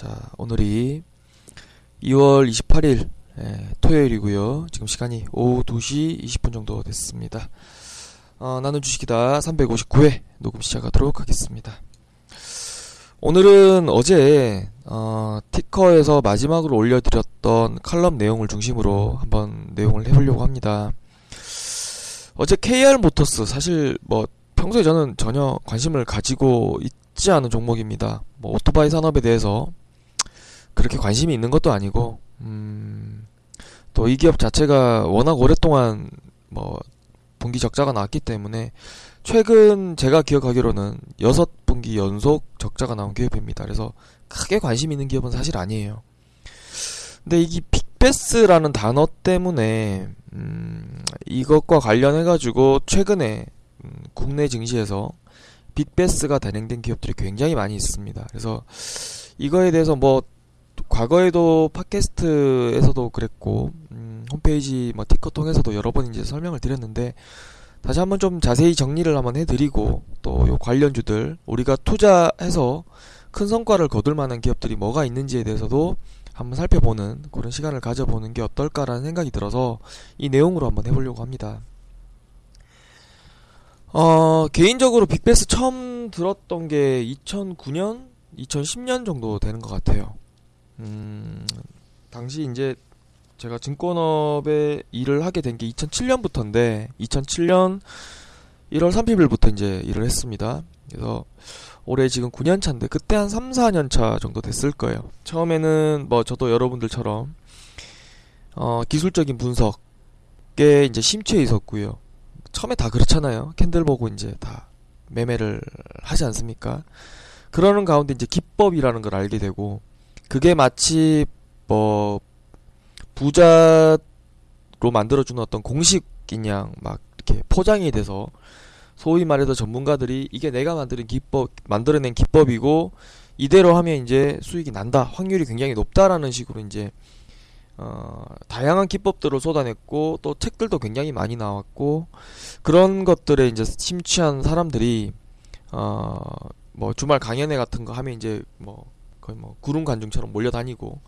자 오늘이 2월 28일 예, 토요일이고요. 지금 시간이 오후 2시 20분 정도 됐습니다. 어, 나는 주식이다 359회 녹음 시작하도록 하겠습니다. 오늘은 어제 어, 티커에서 마지막으로 올려드렸던 칼럼 내용을 중심으로 한번 내용을 해보려고 합니다. 어제 KR 모터스 사실 뭐 평소에 저는 전혀 관심을 가지고 있지 않은 종목입니다. 뭐 오토바이 산업에 대해서 그렇게 관심이 있는 것도 아니고 음, 또 이 기업 자체가 워낙 오랫동안 뭐 분기 적자가 나왔기 때문에 최근 제가 기억하기로는 여섯 분기 연속 적자가 나온 기업입니다. 그래서 크게 관심 있는 기업은 사실 아니에요. 근데 이게 빅베스라는 단어 때문에 음, 이것과 관련해 가지고 최근에 음, 국내 증시에서 빅베스가 단행된 기업들이 굉장히 많이 있습니다. 그래서 이거에 대해서 뭐 과거에도 팟캐스트에서도 그랬고 음, 홈페이지 뭐 티커 통해서도 여러 번 이제 설명을 드렸는데 다시 한번 좀 자세히 정리를 한번 해드리고 또 요 관련주들 우리가 투자해서 큰 성과를 거둘 만한 기업들이 뭐가 있는지에 대해서도 한번 살펴보는 그런 시간을 가져보는 게 어떨까라는 생각이 들어서 이 내용으로 한번 해보려고 합니다. 어, 개인적으로 빅베스 처음 들었던 게 2009년, 2010년 정도 되는 것 같아요. 음, 당시 이제 제가 증권업에 일을 하게 된 게 2007년부터인데 2007년 1월 30일부터 이제 일을 했습니다. 그래서 올해 지금 9년 차인데 그때 한 3, 4년 차 정도 됐을 거예요. 처음에는 뭐 저도 여러분들처럼 어, 기술적인 분석에 이제 심취해 있었고요. 처음에 다 그렇잖아요. 캔들 보고 이제 다 매매를 하지 않습니까? 그러는 가운데 이제 기법이라는 걸 알게 되고 그게 마치 뭐 부자로 만들어주는 어떤 공식인 양 막 이렇게 포장이 돼서 소위 말해서 전문가들이 이게 내가 만드는 기법 만들어낸 기법이고 이대로 하면 이제 수익이 난다 확률이 굉장히 높다라는 식으로 이제 어, 다양한 기법들을 쏟아냈고 또 책들도 굉장히 많이 나왔고 그런 것들에 이제 심취한 사람들이 어, 뭐 주말 강연회 같은 거 하면 이제 뭐 거의 뭐 구름 관중처럼 몰려다니고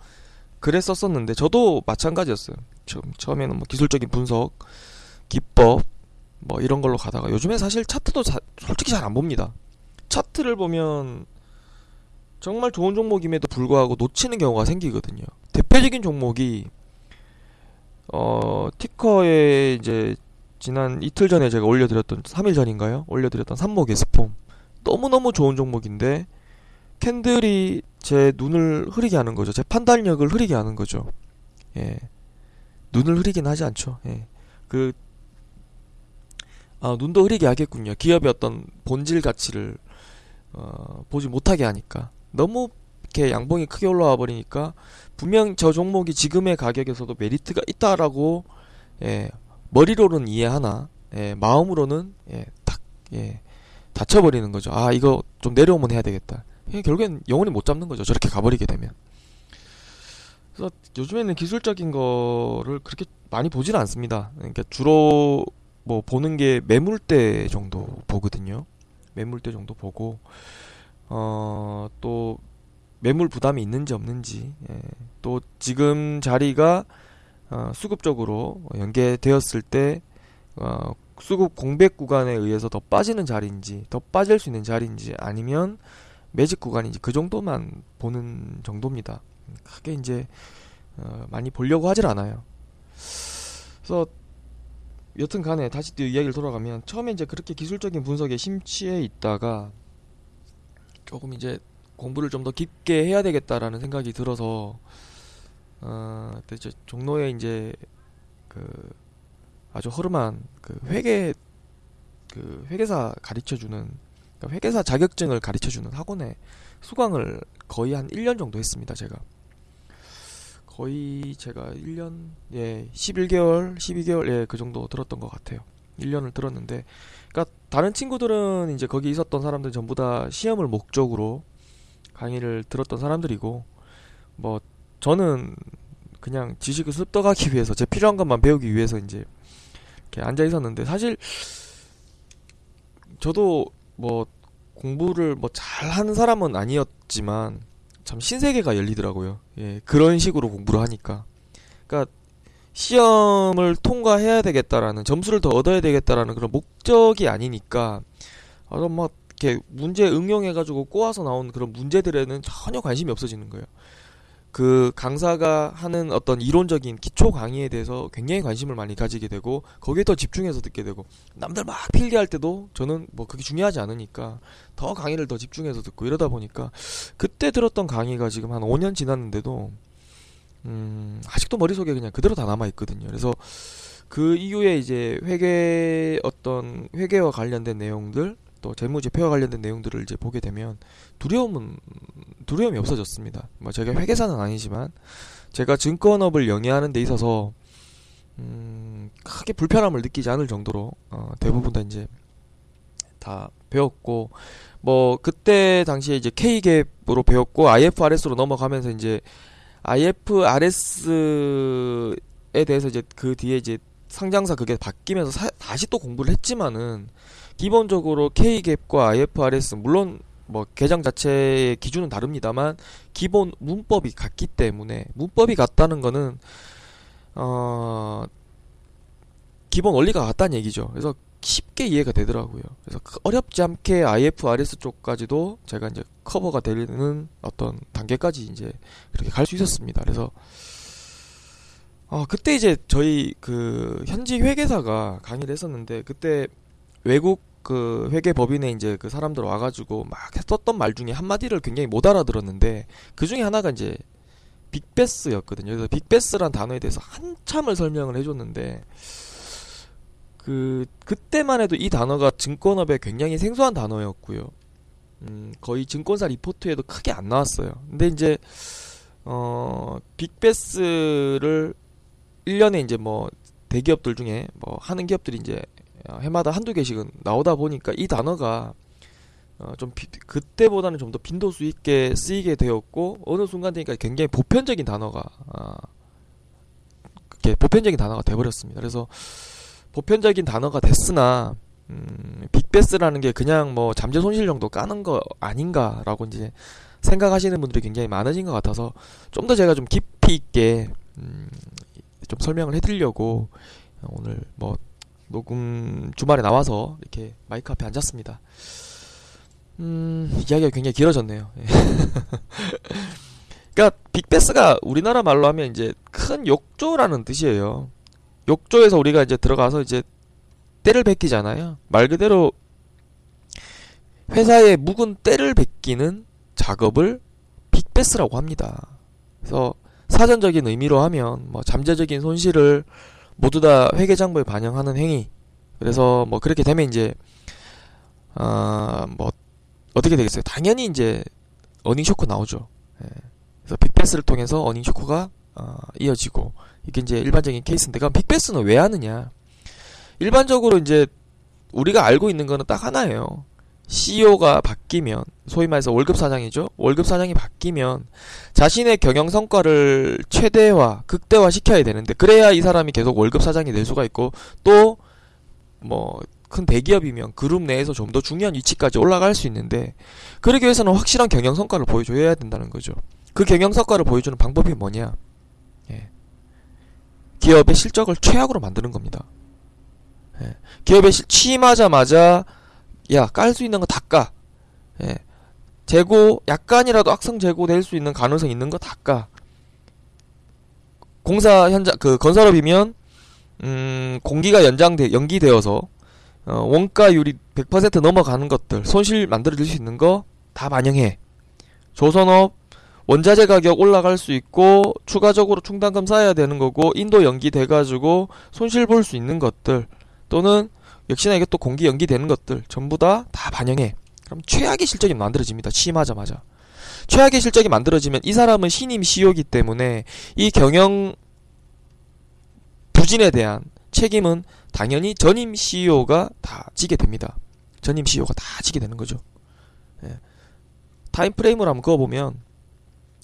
그랬었었는데 저도 마찬가지였어요. 처음 처음에는 뭐 기술적인 분석, 기법 뭐 이런 걸로 가다가 요즘에 사실 차트도 자, 솔직히 잘 안 봅니다. 차트를 보면 정말 좋은 종목임에도 불구하고 놓치는 경우가 생기거든요. 대표적인 종목이 어 티커에 이제 지난 이틀 전에 제가 올려드렸던 3일 전인가요? 올려드렸던 삼목의 스폼 너무너무 좋은 종목인데 캔들이 제 눈을 흐리게 하는 거죠. 제 판단력을 흐리게 하는 거죠. 예. 눈을 흐리긴 하지 않죠. 예. 그, 아, 눈도 흐리게 하겠군요. 기업의 어떤 본질 가치를, 어, 보지 못하게 하니까. 너무 이렇게 양봉이 크게 올라와 버리니까, 분명 저 종목이 지금의 가격에서도 메리트가 있다라고, 예, 머리로는 이해하나, 예, 마음으로는, 예, 딱, 예, 다쳐버리는 거죠. 아, 이거 좀 내려오면 해야 되겠다. 결국엔 영원히 못 잡는 거죠. 저렇게 가버리게 되면. 그래서 요즘에는 기술적인 거를 그렇게 많이 보지는 않습니다. 그러니까 주로 뭐 보는 게 매물대 정도 보거든요. 매물대 정도 보고 어 또 매물 부담이 있는지 없는지 예. 또 지금 자리가 어, 수급적으로 연계되었을 때 어, 수급 공백 구간에 의해서 더 빠지는 자리인지 더 빠질 수 있는 자리인지 아니면 매직 구간인지 그 정도만 보는 정도입니다. 크게 이제 어, 많이 보려고 하질 않아요. 그래서 여튼 간에 다시 또 이야기를 돌아가면 처음에 이제 그렇게 기술적인 분석에 심취해 있다가 조금 이제 공부를 좀 더 깊게 해야 되겠다라는 생각이 들어서 어, 이제 종로에 이제 그 아주 허름한 그 회계 그 회계사 가르쳐 주는 회계사 자격증을 가르쳐 주는 학원에 수강을 거의 한 1년 정도 했습니다, 제가. 거의 제가 1년, 예, 11개월, 12개월, 예, 그 정도 들었던 것 같아요. 1년을 들었는데, 그러니까 다른 친구들은 이제 거기 있었던 사람들 전부 다 시험을 목적으로 강의를 들었던 사람들이고, 뭐 저는 그냥 지식을 습득하기 위해서 제 필요한 것만 배우기 위해서 이제 이렇게 앉아 있었는데 사실 저도 뭐 공부를 뭐 잘하는 사람은 아니었지만 참 신세계가 열리더라고요. 예, 그런 식으로 공부를 하니까. 그러니까 시험을 통과해야 되겠다라는 점수를 더 얻어야 되겠다라는 그런 목적이 아니니까 어, 뭐 이렇게 문제 응용해가지고 꼬아서 나온 그런 문제들에는 전혀 관심이 없어지는 거예요. 그 강사가 하는 어떤 이론적인 기초 강의에 대해서 굉장히 관심을 많이 가지게 되고 거기에 더 집중해서 듣게 되고 남들 막 필기할 때도 저는 뭐 그게 중요하지 않으니까 더 강의를 더 집중해서 듣고 이러다 보니까 그때 들었던 강의가 지금 한 5년 지났는데도 음 아직도 머릿속에 그냥 그대로 다 남아 있거든요. 그래서 그 이후에 이제 회계 어떤 회계와 관련된 내용들 또 재무제표와 관련된 내용들을 이제 보게 되면 두려움은 두려움이 없어졌습니다. 뭐 제가 회계사는 아니지만 제가 증권업을 영위하는 데 있어서 음, 크게 불편함을 느끼지 않을 정도로 어, 대부분 다 이제 다 배웠고 뭐 그때 당시에 이제 K갭으로 배웠고 IFRS로 넘어가면서 이제 IFRS에 대해서 이제 그 뒤에 이제 상장사 그게 바뀌면서 사, 다시 또 공부를 했지만은 기본적으로 K갭과 IFRS 물론 뭐 계정 자체의 기준은 다릅니다만 기본 문법이 같기 때문에 문법이 같다는 거는 어 기본 원리가 같다는 얘기죠. 그래서 쉽게 이해가 되더라고요. 그래서 어렵지 않게 IFRS 쪽까지도 제가 이제 커버가 되는 어떤 단계까지 이제 그렇게 갈 수 있었습니다. 그래서 어 그때 이제 저희 그 현지 회계사가 강의를 했었는데 그때 외국 그 회계 법인에 이제 그 사람들 와가지고 막 썼던 말 중에 한 마디를 굉장히 못 알아들었는데 그 중에 하나가 이제 빅베스였거든요. 그래서 빅베스란 단어에 대해서 한참을 설명을 해줬는데 그 그때만 해도 이 단어가 증권업에 굉장히 생소한 단어였고요. 음, 거의 증권사 리포트에도 크게 안 나왔어요. 근데 이제 어 빅베스를 1년에 이제 뭐 대기업들 중에 뭐 하는 기업들이 이제 어, 해마다 한두 개씩은 나오다 보니까 이 단어가 어, 좀 비, 그때보다는 좀 더 빈도수 있게 쓰이게 되었고 어느 순간 되니까 굉장히 보편적인 단어가 어, 보편적인 단어가 돼버렸습니다. 그래서 보편적인 단어가 됐으나 음, 빅베스라는 게 그냥 뭐 잠재 손실 정도 까는 거 아닌가라고 이제 생각하시는 분들이 굉장히 많으신 것 같아서 좀 더 제가 좀 깊이 있게 음, 좀 설명을 해드리려고 오늘 뭐 녹음 주말에 나와서 이렇게 마이크 앞에 앉았습니다. 음, 이야기가 굉장히 길어졌네요. 예. 그러니까 빅베스가 우리나라 말로 하면 이제 큰 욕조라는 뜻이에요. 욕조에서 우리가 이제 들어가서 이제 때를 베끼잖아요. 말 그대로 회사에 묵은 때를 베끼는 작업을 빅베스라고 합니다. 그래서 사전적인 의미로 하면 뭐 잠재적인 손실을 모두 다 회계 장부에 반영하는 행위. 그래서 뭐 그렇게 되면 이제 아뭐 어떻게 되겠어요? 당연히 이제 earning shock 나오죠. 예. 그래서 big bath를 통해서 earning shock가 어, 이어지고 이게 이제 일반적인 케이스인데 그럼 big bath는 왜 하느냐? 일반적으로 이제 우리가 알고 있는 거는 딱 하나예요. CEO가 바뀌면 소위 말해서 월급 사장이죠. 월급 사장이 바뀌면 자신의 경영 성과를 최대화, 극대화 시켜야 되는데 그래야 이 사람이 계속 월급 사장이 될 수가 있고 또 뭐 큰 대기업이면 그룹 내에서 좀 더 중요한 위치까지 올라갈 수 있는데 그러기 위해서는 확실한 경영 성과를 보여줘야 된다는 거죠. 그 경영 성과를 보여주는 방법이 뭐냐? 예. 기업의 실적을 최악으로 만드는 겁니다. 예. 기업에 취임하자마자 야, 깔 수 있는 거 다 까. 예. 재고, 약간이라도 악성 재고 될 수 있는 가능성 있는 거 다 까. 공사 현장, 그 건설업이면, 음, 공기가 연장돼, 연기되어서, 어, 원가율이 100% 넘어가는 것들, 손실 만들어질 수 있는 거 다 반영해. 조선업, 원자재 가격 올라갈 수 있고, 추가적으로 충당금 쌓아야 되는 거고, 인도 연기돼가지고, 손실 볼 수 있는 것들, 또는, 역시나 이게 또 공기 연기되는 것들 전부 다 다 반영해. 그럼 최악의 실적이 만들어집니다. 취임하자마자. 최악의 실적이 만들어지면 이 사람은 신임 CEO이기 때문에 이 경영 부진에 대한 책임은 당연히 전임 CEO가 다 지게 됩니다. 전임 CEO가 다 지게 되는 거죠. 예. 타임 프레임을 한번 그어보면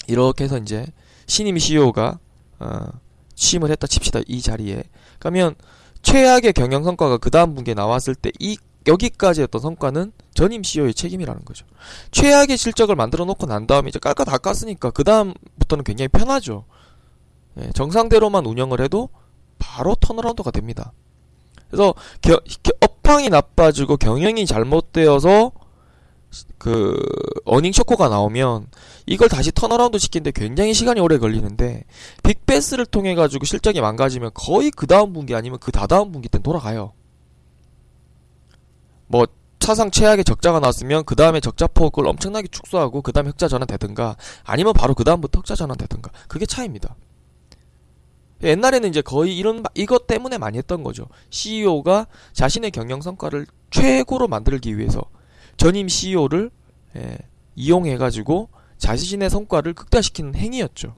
이렇게 해서 이제 신임 CEO가 어, 취임을 했다 칩시다 이 자리에 그러면 최악의 경영 성과가 그 다음 분기에 나왔을 때 이 여기까지였던 성과는 전임 CEO의 책임이라는 거죠. 최악의 실적을 만들어 놓고 난 다음에 이제 깔까 다 깠으니까 그 다음부터는 굉장히 편하죠. 예, 정상대로만 운영을 해도 바로 턴어라운드가 됩니다. 그래서 겨, 업황이 나빠지고 경영이 잘못되어서 그 어닝 쇼크가 나오면 이걸 다시 turnaround 시키는데 굉장히 시간이 오래 걸리는데 big bath를 통해 가지고 실적이 망가지면 거의 그 다음 분기 아니면 그 다다음 분기 때는 돌아가요. 뭐 사상 최악의 적자가 나왔으면 그 다음에 적자 폭을 엄청나게 축소하고 그 다음에 흑자 전환되든가 아니면 바로 그 다음부터 흑자 전환되든가 그게 차이입니다. 옛날에는 이제 거의 이런 이것 때문에 많이 했던 거죠. CEO가 자신의 경영 성과를 최고로 만들기 위해서 전임 CEO를 예, 이용해 가지고 자신의 성과를 극대화시키는 행위였죠.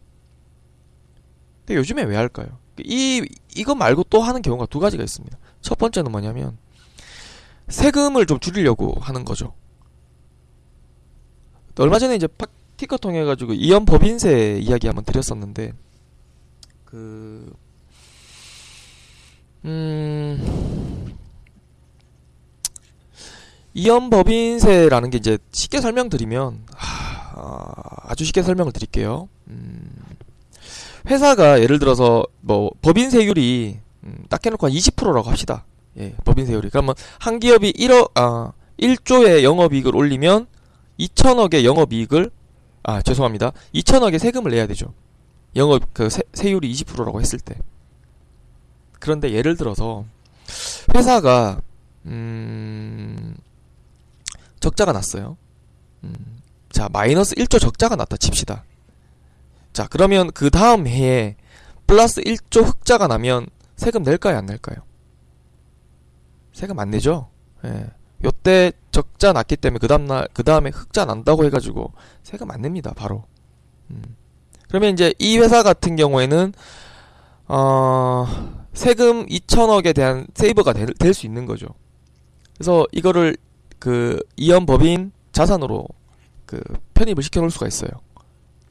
근데 요즘에 왜 할까요? 이 이거 말고 또 하는 경우가 두 가지가 있습니다. 첫 번째는 뭐냐면 세금을 좀 줄이려고 하는 거죠. 얼마 전에 이제 티커 통해 가지고 이연 법인세 이야기 한번 드렸었는데 그 음. 이연 법인세라는 게 이제 쉽게 설명드리면 하, 아주 쉽게 설명을 드릴게요. 음, 회사가 예를 들어서 뭐 법인세율이 음, 딱 해놓고 한 20%라고 합시다. 예, 법인세율이. 그러면 한 기업이 1억, 아, 1조의 영업이익을 올리면 2천억의 영업이익을, 아, 죄송합니다. 2천억의 세금을 내야 되죠. 영업, 그 세, 세율이 20%라고 했을 때. 그런데 예를 들어서, 회사가, 음, 적자가 났어요. 음, 자, 마이너스 1조 적자가 났다 칩시다. 자, 그러면 그 다음 해에 플러스 1조 흑자가 나면 세금 낼까요, 안 낼까요? 세금 안 내죠. 예. 요때 적자 났기 때문에 그 다음날 그 다음에 흑자 난다고 해가지고 세금 안 냅니다. 바로. 음. 그러면 이제 이 회사 같은 경우에는 어 세금 2천억에 대한 세이버가 될 수 있는 거죠. 그래서 이거를 그 이연 법인 자산으로 그 편입을 시켜놓을 수가 있어요.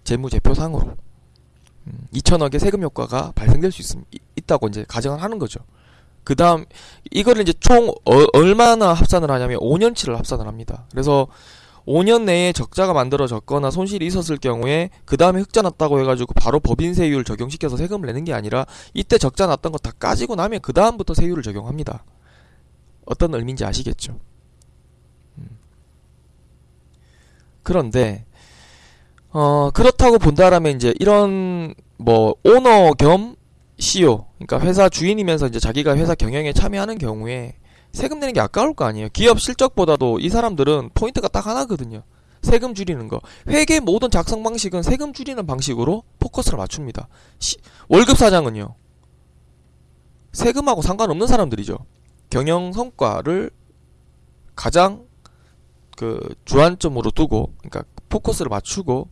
재무제표상으로. 음, 2천억의 세금 효과가 발생될 수 있, 있다고 이제 가정을 하는 거죠. 그 다음, 이거를 이제 총 어, 얼마나 합산을 하냐면 5년치를 합산을 합니다. 그래서 5년 내에 적자가 만들어졌거나 손실이 있었을 경우에 그 다음에 흑자 났다고 해가지고 바로 법인세율 적용시켜서 세금을 내는 게 아니라 이때 적자 났던 거 다 까지고 나면 그 다음부터 세율을 적용합니다. 어떤 의미인지 아시겠죠? 음. 그런데 어 그렇다고 본다라면 이제 이런 뭐 오너 겸 CEO, 그러니까 회사 주인이면서 이제 자기가 회사 경영에 참여하는 경우에 세금 내는 게 아까울 거 아니에요. 기업 실적보다도 이 사람들은 포인트가 딱 하나거든요. 세금 줄이는 거. 회계 모든 작성 방식은 세금 줄이는 방식으로 포커스를 맞춥니다. 시, 월급 사장은요. 세금하고 상관없는 사람들이죠. 경영 성과를 가장 그 주안점으로 두고, 그러니까 포커스를 맞추고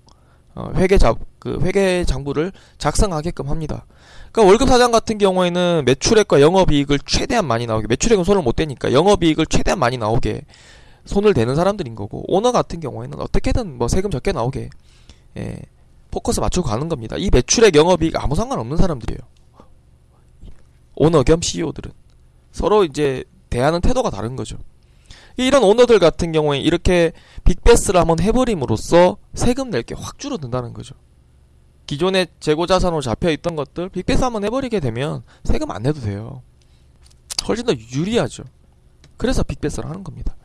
어, 회계 자, 그 회계 장부를 작성하게끔 합니다. 그러니까 월급 사장 같은 경우에는 매출액과 영업이익을 최대한 많이 나오게 매출액은 손을 못 대니까 영업이익을 최대한 많이 나오게 손을 대는 사람들인 거고 오너 같은 경우에는 어떻게든 뭐 세금 적게 나오게 예, 포커스 맞추고 가는 겁니다. 이 매출액 영업이익 아무 상관없는 사람들이에요. 오너 겸 CEO들은 서로 이제 대하는 태도가 다른 거죠. 이런 오너들 같은 경우에 이렇게 빅베스를 한번 해버림으로써 세금 낼 게 확 줄어든다는 거죠. 기존에 재고 자산으로 잡혀 있던 것들 빅베스 한번 해버리게 되면 세금 안 내도 돼요. 훨씬 더 유리하죠. 그래서 빅베스를 하는 겁니다.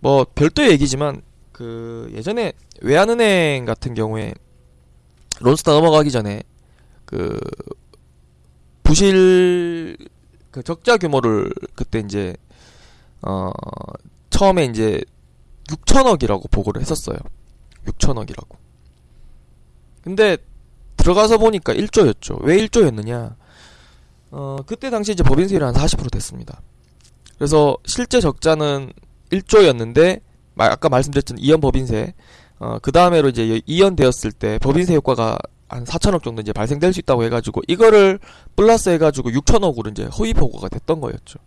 뭐 별도의 얘기지만 그 예전에 외환은행 같은 경우에 론스타 넘어가기 전에 그 부실 그 적자 규모를 그때 이제 어 처음에 이제 6천억이라고 보고를 했었어요. 6천억이라고. 근데 들어가서 보니까 1조였죠. 왜 1조였느냐? 어, 그때 당시 이제 법인 세율이 한 40% 됐습니다. 그래서 실제 적자는 1조였는데 아까 말씀드렸던 이연 법인세 어, 그 다음에로 이제 이연되었을 때 법인세 효과가 한 4천억 정도 이제 발생될 수 있다고 해가지고 이거를 플러스 해가지고 6천억으로 이제 허위 보고가 됐던 거였죠.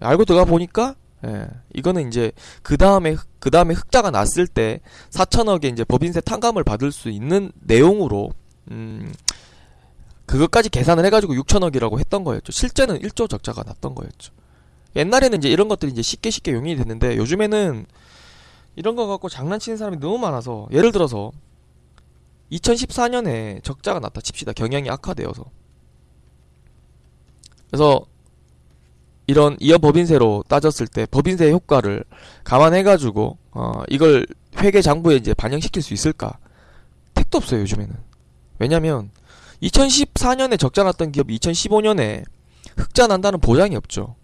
알고 들어가 보니까 예, 이거는 이제 그 다음에 그 다음에 흑자가 났을 때 4천억의 이제 법인세 탕감을 받을 수 있는 내용으로 음 그것까지 계산을 해가지고 6천억이라고 했던 거였죠. 실제는 1조 적자가 났던 거였죠. 옛날에는 이제 이런 것들이 이제 쉽게 쉽게 용인이 됐는데 요즘에는 이런 거 갖고 장난치는 사람이 너무 많아서 예를 들어서 2014년에 적자가 났다 칩시다. 경영이 악화되어서. 그래서 이런 이연 법인세로 따졌을 때 법인세 효과를 감안해가지고 어 이걸 회계 장부에 이제 반영시킬 수 있을까? 택도 없어요 요즘에는. 왜냐면 2014년에 적자 났던 기업이 2015년에 흑자 난다는 보장이 없죠.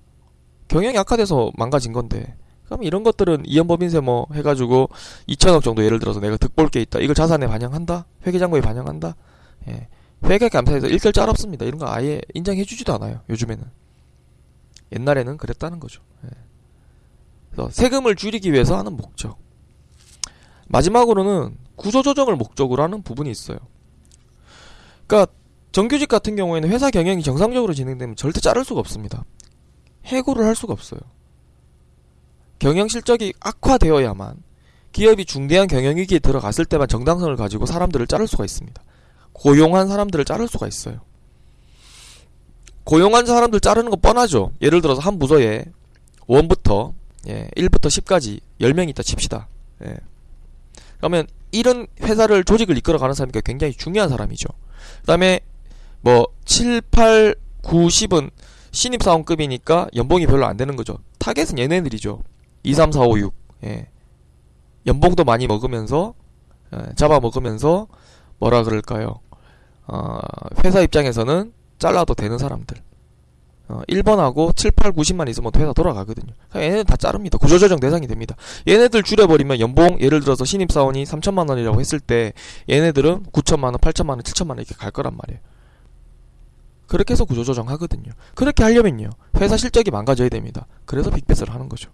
경영이 악화돼서 망가진 건데. 그럼 이런 것들은 이연법인세 뭐 해가지고 2천억 정도 예를 들어서 내가 득볼 게 있다. 이걸 자산에 반영한다? 회계장부에 반영한다? 예. 회계 감사에서 일절 짤 없습니다. 이런 거 아예 인정해주지도 않아요. 요즘에는. 옛날에는 그랬다는 거죠. 예. 그래서 세금을 줄이기 위해서 하는 목적. 마지막으로는 구조조정을 목적으로 하는 부분이 있어요. 그러니까 정규직 같은 경우에는 회사 경영이 정상적으로 진행되면 절대 자를 수가 없습니다. 해고를 할 수가 없어요. 경영 실적이 악화되어야만 기업이 중대한 경영 위기에 들어갔을 때만 정당성을 가지고 사람들을 자를 수가 있습니다. 고용한 사람들을 자를 수가 있어요. 고용한 사람들 자르는 거 뻔하죠. 예를 들어서 한 부서에 1부터 예, 1부터 10까지 10명 있다 칩시다. 예. 그러면 이런 회사를 조직을 이끌어가는 사람이 굉장히 중요한 사람이죠. 그 다음에 뭐 7, 8, 9, 10은 신입사원급이니까 연봉이 별로 안 되는 거죠. 타겟은 얘네들이죠. 2, 3, 4, 5, 6. 예. 연봉도 많이 먹으면서 예, 잡아먹으면서 뭐라 그럴까요? 어, 회사 입장에서는 잘라도 되는 사람들. 어, 1번하고 7, 8, 90만 있으면 회사 돌아가거든요. 얘네들 다 자릅니다. 구조조정 대상이 됩니다. 얘네들 줄여버리면 연봉, 예를 들어서 신입사원이 3천만 원이라고 했을 때 얘네들은 9천만 원, 8천만 원, 7천만 원 이렇게 갈 거란 말이에요. 그렇게 해서 구조조정 하거든요. 그렇게 하려면요. 회사 실적이 망가져야 됩니다. 그래서 빅베스를 하는 거죠.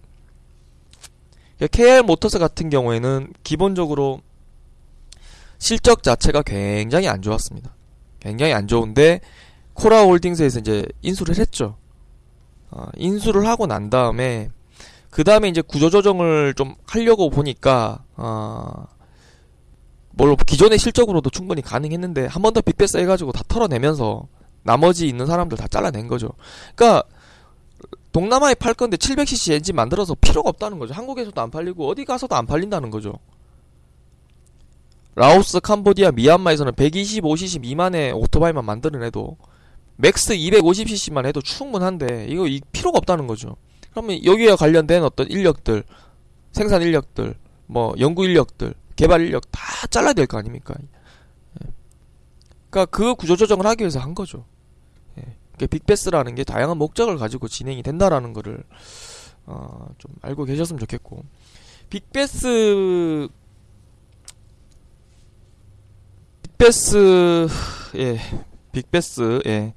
KR 모터스 같은 경우에는 기본적으로 실적 자체가 굉장히 안 좋았습니다. 굉장히 안 좋은데 코라 홀딩스에서 이제 인수를 했죠. 어, 인수를 하고 난 다음에 그 다음에 이제 구조조정을 좀 하려고 보니까 어, 뭘 기존의 실적으로도 충분히 가능했는데 한 번 더 빅베스 해가지고 다 털어내면서 나머지 있는 사람들 다 잘라낸 거죠. 그러니까 동남아에 팔 건데 700cc 엔진 만들어서 필요가 없다는 거죠. 한국에서도 안 팔리고 어디 가서도 안 팔린다는 거죠. 라오스, 캄보디아, 미얀마에서는 125cc 미만의 오토바이만 만들어내도 max 250cc만 해도 충분한데 이거 이 필요가 없다는 거죠. 그러면 여기에 관련된 어떤 인력들, 생산 인력들, 뭐 연구 인력들, 개발 인력 다 잘라야 될 거 아닙니까? 예. 그러니까 그 구조 조정을 하기 위해서 한 거죠. 예. 그러니까 big bath라는 게 다양한 목적을 가지고 진행이 된다라는 거를 어, 좀 알고 계셨으면 좋겠고 big bath big bath 예 big bath 예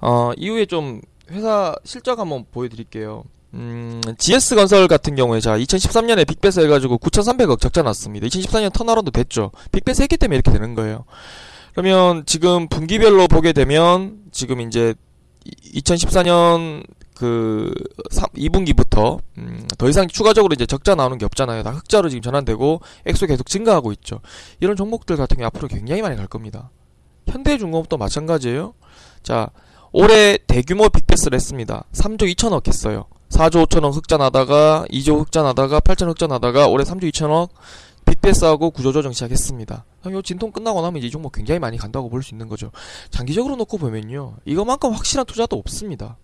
어, 이후에 좀 회사 실적 한번 보여드릴게요. 음, GS 건설 같은 경우에 자 2013년에 big bath 해가지고 9,300억 적자 났습니다. 2014년 turnaround 됐죠. big bath 했기 때문에 이렇게 되는 거예요. 그러면 지금 분기별로 보게 되면 지금 이제 2014년 그 3, 2분기부터 음, 더 이상 추가적으로 이제 적자 나오는 게 없잖아요. 다 흑자로 지금 전환되고 액수 계속 증가하고 있죠. 이런 종목들 같은 경우 앞으로 굉장히 많이 갈 겁니다. 현대중공업도 마찬가지예요. 자, 올해 대규모 빅베스를 했습니다. 3조 2천억 했어요. 4조 5천억 흑자 나다가 2조 흑자 나다가 8천 흑자 나다가 올해 3조 2천억 빅베스하고 구조조정 시작했습니다. 요 진통 끝나고 나면 이 종목 굉장히 많이 간다고 볼 수 있는 거죠. 장기적으로 놓고 보면요. 이거만큼 확실한 투자도 없습니다.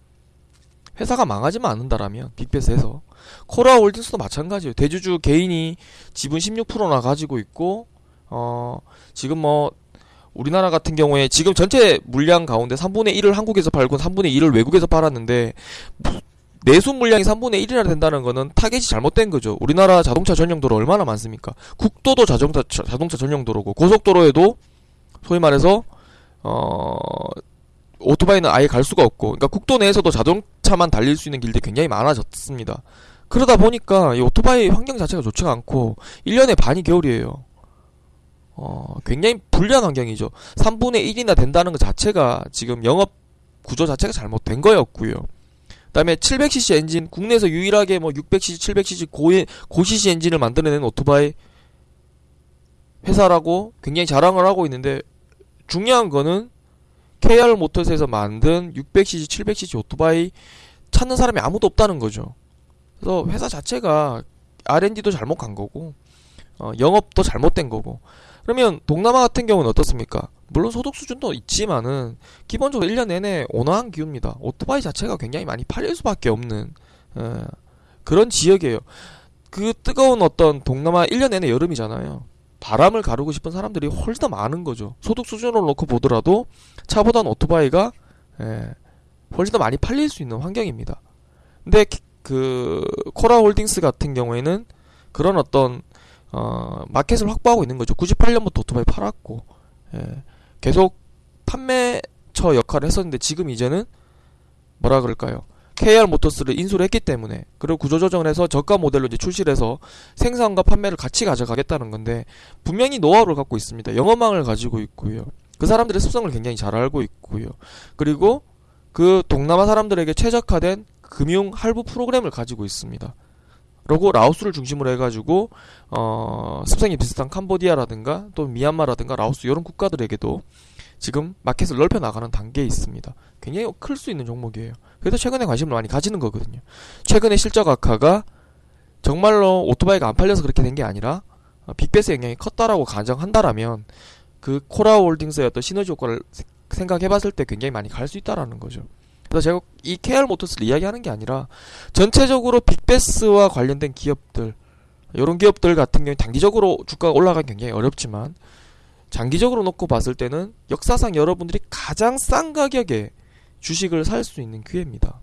회사가 망하지만 않는다라면 빅베스에서 코라 홀딩스도 마찬가지예요. 대주주 개인이 지분 16%나 가지고 있고 어 지금 뭐 우리나라 같은 경우에 지금 전체 물량 가운데 3분의 1을 한국에서 팔고 3분의 1을 외국에서 팔았는데 내수 물량이 3분의 1이나 된다는 거는 타겟이 잘못된 거죠. 우리나라 자동차 전용도로 얼마나 많습니까? 국도도 자동차 자동차 전용도로고 고속도로에도 소위 말해서 어 오토바이는 아예 갈 수가 없고 그러니까 국도 내에서도 자동차만 달릴 수 있는 길들이 굉장히 많아졌습니다. 그러다 보니까 이 오토바이 환경 자체가 좋지가 않고 1년에 반이 겨울이에요. 어, 굉장히 불리한 환경이죠. 3분의 1이나 된다는 것 자체가 지금 영업 구조 자체가 잘못된 거였고요. 그다음에 700cc 엔진 국내에서 유일하게 뭐 600cc, 700cc 고 고CC 엔진을 만들어낸 오토바이 회사라고 굉장히 자랑을 하고 있는데 중요한 거는 KR 모터스에서 만든 600cc, 700cc 오토바이 찾는 사람이 아무도 없다는 거죠. 그래서 회사 자체가 R&D도 잘못 간 거고 어, 영업도 잘못된 거고 그러면 동남아 같은 경우는 어떻습니까? 물론 소득 수준도 있지만은 기본적으로 1년 내내 온화한 기후입니다. 오토바이 자체가 굉장히 많이 팔릴 수밖에 없는 에, 그런 지역이에요. 그 뜨거운 어떤 동남아 1년 내내 여름이잖아요. 바람을 가르고 싶은 사람들이 훨씬 더 많은 거죠. 소득 수준으로 놓고 보더라도 차보다는 오토바이가 에, 훨씬 더 많이 팔릴 수 있는 환경입니다. 근데 그 코라 홀딩스 같은 경우에는 그런 어떤 어, 마켓을 확보하고 있는 거죠. 98년부터 오토바이 팔았고 예, 계속 판매처 역할을 했었는데 지금 이제는 뭐라 그럴까요? KR 모터스를 인수를 했기 때문에 그리고 구조조정을 해서 저가 모델로 이제 출시를 해서 생산과 판매를 같이 가져가겠다는 건데 분명히 노하우를 갖고 있습니다. 영업망을 가지고 있고요. 그 사람들의 습성을 굉장히 잘 알고 있고요. 그리고 그 동남아 사람들에게 최적화된 금융 할부 프로그램을 가지고 있습니다. 그리고 라오스를 중심으로 해가지고 어, 습성이 비슷한 캄보디아라든가 또 미얀마라든가 라오스 이런 국가들에게도 지금 마켓을 넓혀 나가는 단계에 있습니다. 굉장히 클 수 있는 종목이에요. 그래서 최근에 관심을 많이 가지는 거거든요. 최근에 실적 악화가 정말로 오토바이가 안 팔려서 그렇게 된 게 아니라 어, 빅베스 영향이 컸다라고 가정한다라면 그 코라홀딩스의 어떤 시너지 효과를 생각해봤을 때 굉장히 많이 갈 수 있다라는 거죠. 그래서 제가 이 KR 모터스를 이야기하는 게 아니라 전체적으로 빅베스와 관련된 기업들 이런 기업들 같은 경우 단기적으로 주가가 올라가기 굉장히 어렵지만 장기적으로 놓고 봤을 때는 역사상 여러분들이 가장 싼 가격에 주식을 살 수 있는 기회입니다.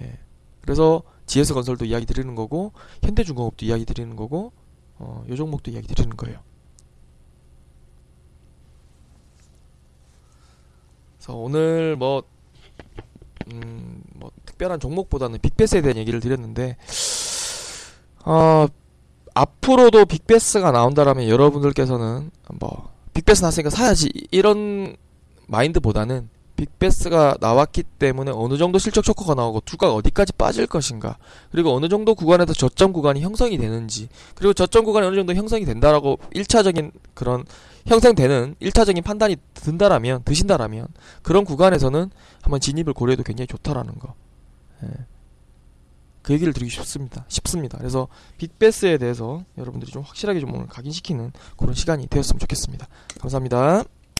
예. 그래서 GS 건설도 이야기 드리는 거고 현대중공업도 이야기 드리는 거고 어, 요 종목도 이야기 드리는 거예요. 그래서 오늘 뭐, 음, 뭐 특별한 종목보다는 빅베스에 대한 얘기를 드렸는데 어, 앞으로도 빅베스가 나온다라면 여러분들께서는 뭐 빅베스 나왔으니까 사야지 이런 마인드보다는 빅베스가 나왔기 때문에 어느 정도 실적 초커가 나오고 주가가 어디까지 빠질 것인가 그리고 어느 정도 구간에서 저점 구간이 형성이 되는지 그리고 저점 구간이 어느 정도 형성이 된다라고 1차적인 그런 형성되는 1차적인 판단이 든다라면 드신다라면 그런 구간에서는 한번 진입을 고려해도 굉장히 좋다라는 거 예. 그 얘기를 드리고 싶습니다. 싶습니다. 그래서 빅베스에 대해서 여러분들이 좀 확실하게 좀 오늘 각인시키는 그런 시간이 되었으면 좋겠습니다. 감사합니다.